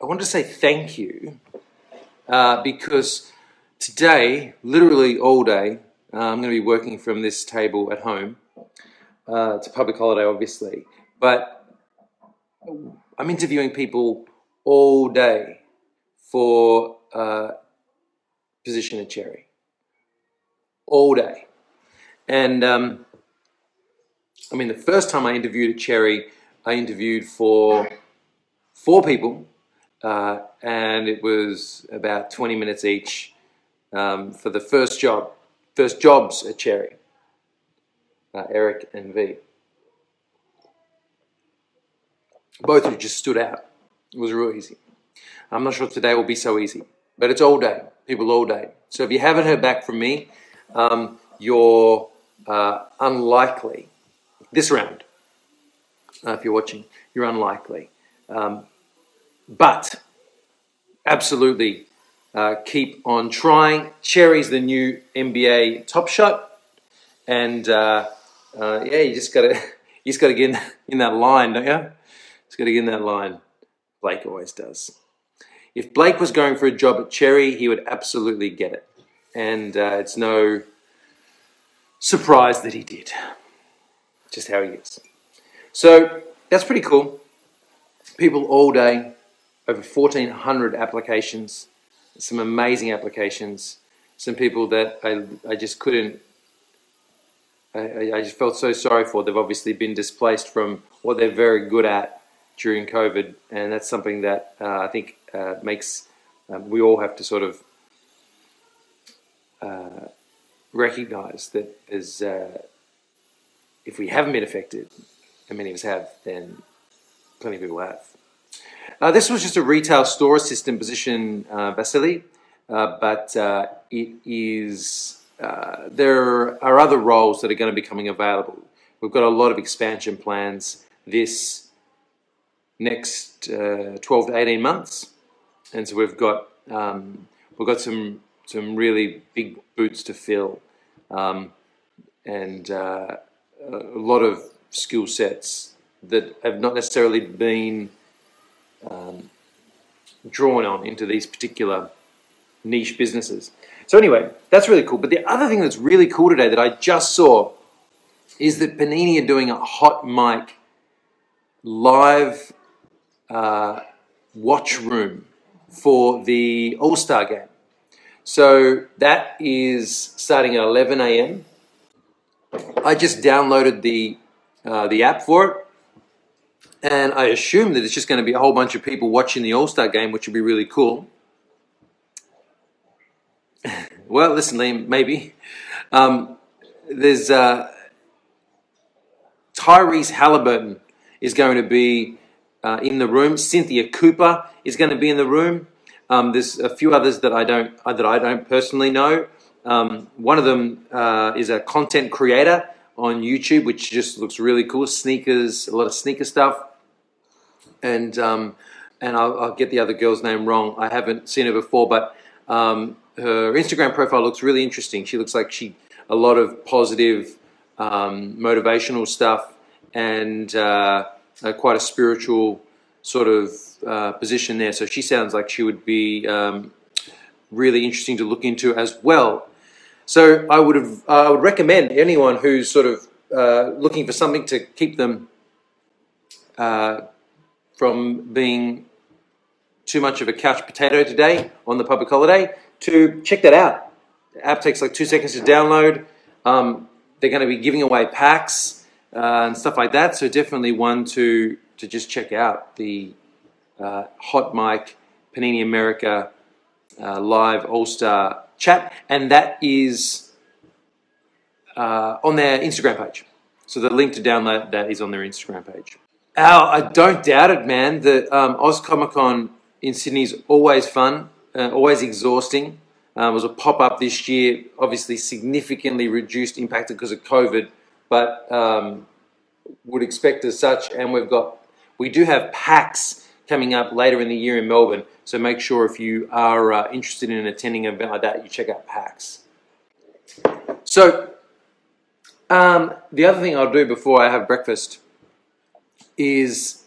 I want to say thank you uh, because today, literally all day, uh, I'm going to be working from this table at home. Uh, it's a public holiday, obviously, but I'm interviewing people all day for uh, position at Cherry. All day. And um, I mean, the first time I interviewed at Cherry, I interviewed for four people, uh, and it was about 20 minutes each um, for the first job, first jobs at Cherry, uh, Eric and V. Both of you just stood out. It was real easy. I'm not sure today will be so easy, but it's all day, people all day. So if you haven't heard back from me, um, you're uh, unlikely this round. Uh, if you're watching, you're unlikely. Um, but absolutely uh, keep on trying. Cherry's the new NBA top shot, and uh, uh, yeah, you just got to you just got to get in, in that line, don't you? Just got to get in that line. Blake always does. If Blake was going for a job at Cherry, he would absolutely get it, and uh, it's no surprise that he did. Just how he is. So that's pretty cool. People all day, over 1,400 applications, some amazing applications, some people that I, I just couldn't, I, I just felt so sorry for. They've obviously been displaced from what they're very good at during COVID, and that's something that uh, I think uh, makes um, we all have to sort of uh, recognize that there's, uh, if we haven't been affected, and many of us have, then plenty of people have. Uh, this was just a retail store assistant position, uh, Vasily, uh, but uh, it is, uh, there are other roles that are going to be coming available. We've got a lot of expansion plans this next uh, 12 to 18 months. And so we've got, um, we've got some, some really big boots to fill um, and a lot of skill sets that have not necessarily been um, drawn on into these particular niche businesses. So anyway, that's really cool. But the other thing that's really cool today that I just saw is that Panini are doing a hot mic live uh, watch room for the All Star game. So that is starting at 11 a.m. I just downloaded the uh, the app for it. And I assume that it's just going to be a whole bunch of people watching the All Star game, which would be really cool. well, listen, Liam, maybe. Um, there's uh, Tyrese Halliburton is going to be uh, in the room. Cynthia Cooper is going to be in the room. Um, there's a few others that I don't uh, that I don't personally know. Um, one of them uh, is a content creator on YouTube, which just looks really cool. Sneakers, a lot of sneaker stuff, and um, and I'll, I'll, get the other girl's name wrong. I haven't seen her before, but um, her Instagram profile looks really interesting. She looks like she a lot of positive, um, motivational stuff, and uh, quite a spiritual sort of uh, position there. So she sounds like she would be um, really interesting to look into as well. So I would have, uh, I would recommend anyone who's sort of uh, looking for something to keep them uh, from being too much of a couch potato today on the public holiday to check that out. The app takes like two seconds to download. Um, they're going to be giving away packs uh, and stuff like that. So definitely one to to just check out the uh, Hot Mic Panini America uh, live All Star chat, and that is uh, on their Instagram page. So the link to download that is on their Instagram page. Al, I don't doubt it, man. The um, Oz Comic Con in Sydney is always fun, uh, always exhausting. Um, it was a pop up this year, obviously significantly reduced, impacted because of COVID, but um, would expect as such. And we've got, we do have PAX coming up later in the year in Melbourne. So make sure if you are uh, interested in attending an event like that, you check out PAX. So um, the other thing I'll do before I have breakfast is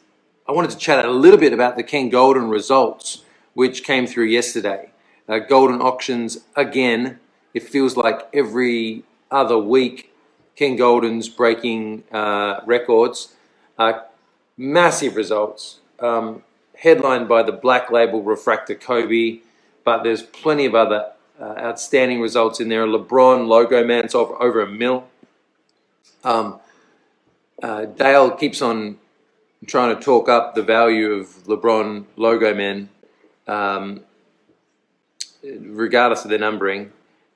I wanted to chat a little bit about the Ken Goldin results, which came through yesterday. Uh, Goldin auctions again. It feels like every other week, Ken Goldin's breaking uh, records. Uh, massive results, um, headlined by the Black Label Refractor Kobe, but there's plenty of other uh, outstanding results in there. LeBron logo man, it's over, over a mil. Um, uh, Dale keeps on trying to talk up the value of LeBron logo men, um, regardless of their numbering,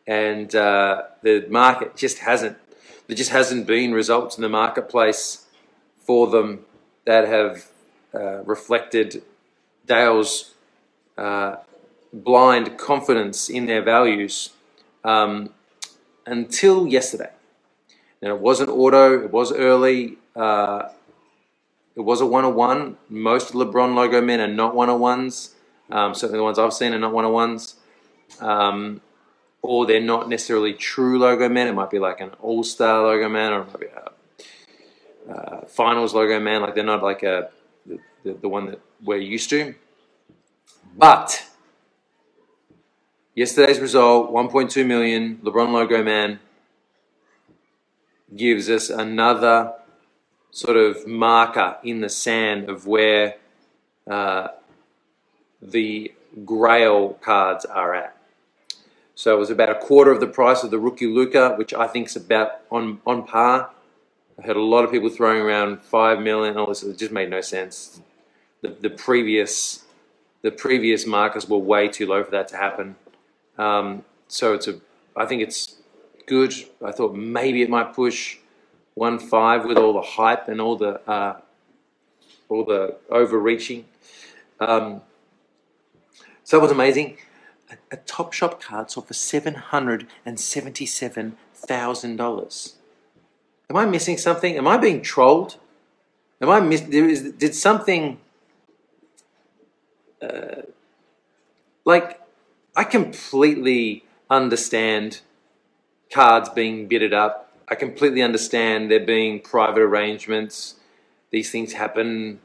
and uh, the market just hasn't. There just hasn't been results in the marketplace for them that have uh, reflected Dale's uh, blind confidence in their values um, until yesterday. And it wasn't auto, it was early. Uh, it was a 101. Most LeBron logo men are not 101s. Um, certainly the ones I've seen are not 101s. Um, or they're not necessarily true logo men. It might be like an all star logo man, or it might be a uh, finals logo man. Like they're not like a the, the, one that we're used to. But yesterday's result 1.2 million, LeBron logo man, gives us another sort of marker in the sand of where uh, the Grail cards are at. So it was about a quarter of the price of the rookie Luka, which I think is about on, on par. I heard a lot of people throwing around five million. All this it just made no sense. The, the previous the previous markers were way too low for that to happen. Um, so it's a I think it's good. I thought maybe it might push one five with all the hype and all the uh, all the overreaching. Um, so it was amazing. A, a Top Shot card sold for seven hundred and seventy-seven thousand dollars. Am I missing something? Am I being trolled? Am I miss? There is, did something? Uh, like, I completely understand cards being bidded up I completely understand there being private arrangements. These things happen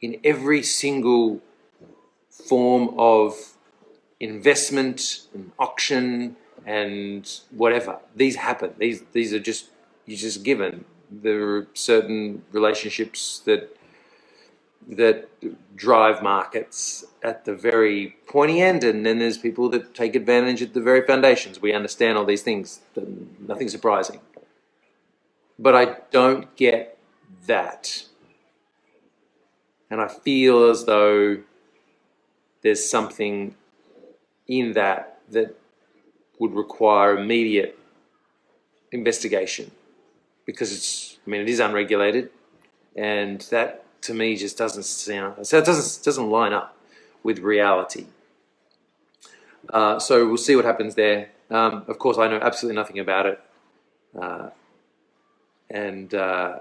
in every single form of investment and auction and whatever. These happen. These these are just you just given. There are certain relationships that that drive markets at the very pointy end, and then there's people that take advantage at the very foundations. We understand all these things. Nothing surprising but I don't get that. And I feel as though there's something in that that would require immediate investigation because it's, I mean, it is unregulated, and that to me just doesn't sound, so it doesn't, doesn't line up with reality. Uh, so we'll see what happens there. Um, of course, I know absolutely nothing about it. Uh, and uh,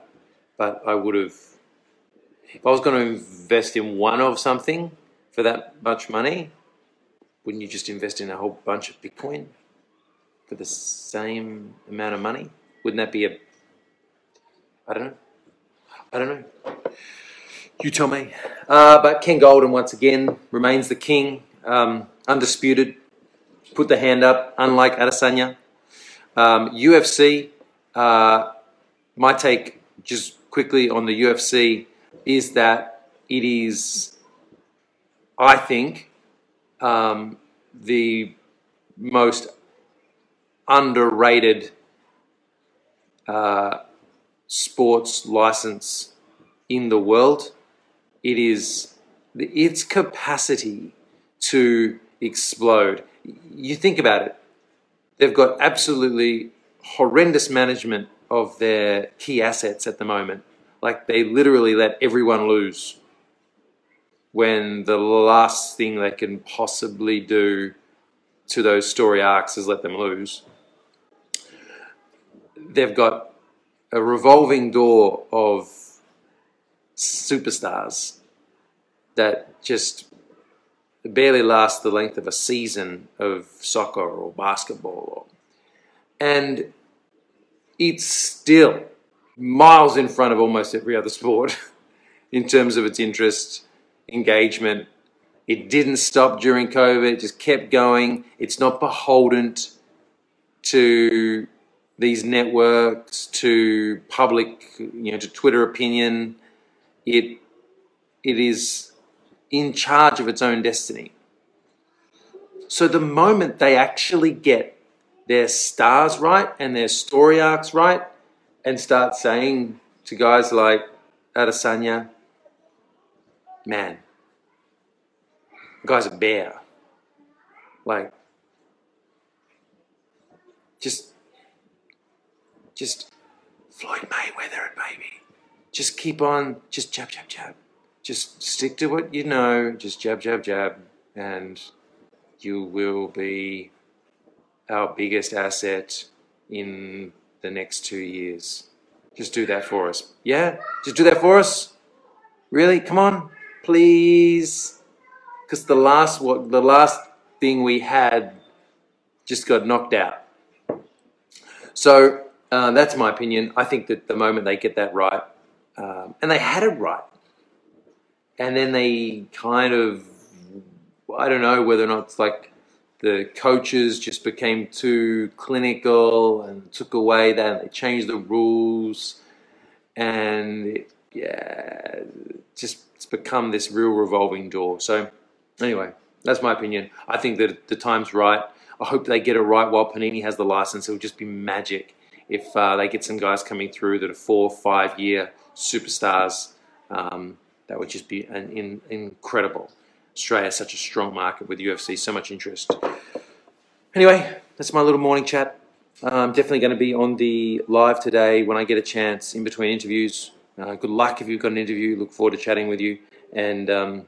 but I would have if I was going to invest in one of something for that much money, wouldn't you just invest in a whole bunch of Bitcoin for the same amount of money? Wouldn't that be a I don't know. I don't know. You tell me. Uh, but Ken Goldin, once again remains the king, um, undisputed. Put the hand up, unlike Adesanya. Um, UFC. Uh, my take just quickly on the UFC is that it is, I think, um, the most underrated uh, sports license in the world. It is its capacity to explode. You think about it, they've got absolutely horrendous management of their key assets at the moment. Like they literally let everyone lose when the last thing they can possibly do to those story arcs is let them lose. They've got a revolving door of superstars that just barely last the length of a season of soccer or basketball. And it's still miles in front of almost every other sport. in terms of its interest, engagement. It didn't stop during COVID, it just kept going. It's not beholden to these networks, to public, you know, to Twitter opinion. It, it is in charge of its own destiny. So the moment they actually get their stars right and their story arcs right and start saying to guys like Adesanya, man, guy's a bear. Like, just, just Floyd Mayweather it, baby. Just keep on, just jab, jab, jab. Just stick to what you know, just jab, jab, jab, and you will be our biggest asset in the next two years. Just do that for us. Yeah? Just do that for us? Really? Come on. Please. Because the last what the last thing we had just got knocked out. So uh, that's my opinion. I think that the moment they get that right, um, and they had it right, and then they kind of, I don't know whether or not it's like the coaches just became too clinical and took away that. They changed the rules, and it, yeah, just it's become this real revolving door. So, anyway, that's my opinion. I think that the time's right. I hope they get it right while Panini has the license. It would just be magic if uh, they get some guys coming through that are four, five year superstars. Um, that would just be an, in, incredible. Australia such a strong market with UFC, so much interest. Anyway, that's my little morning chat. I'm definitely going to be on the live today when I get a chance in between interviews. Uh, good luck if you've got an interview. Look forward to chatting with you. And um,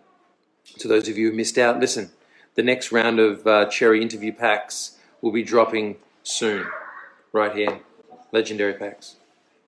to those of you who missed out, listen, the next round of uh, Cherry interview packs will be dropping soon, right here. Legendary packs.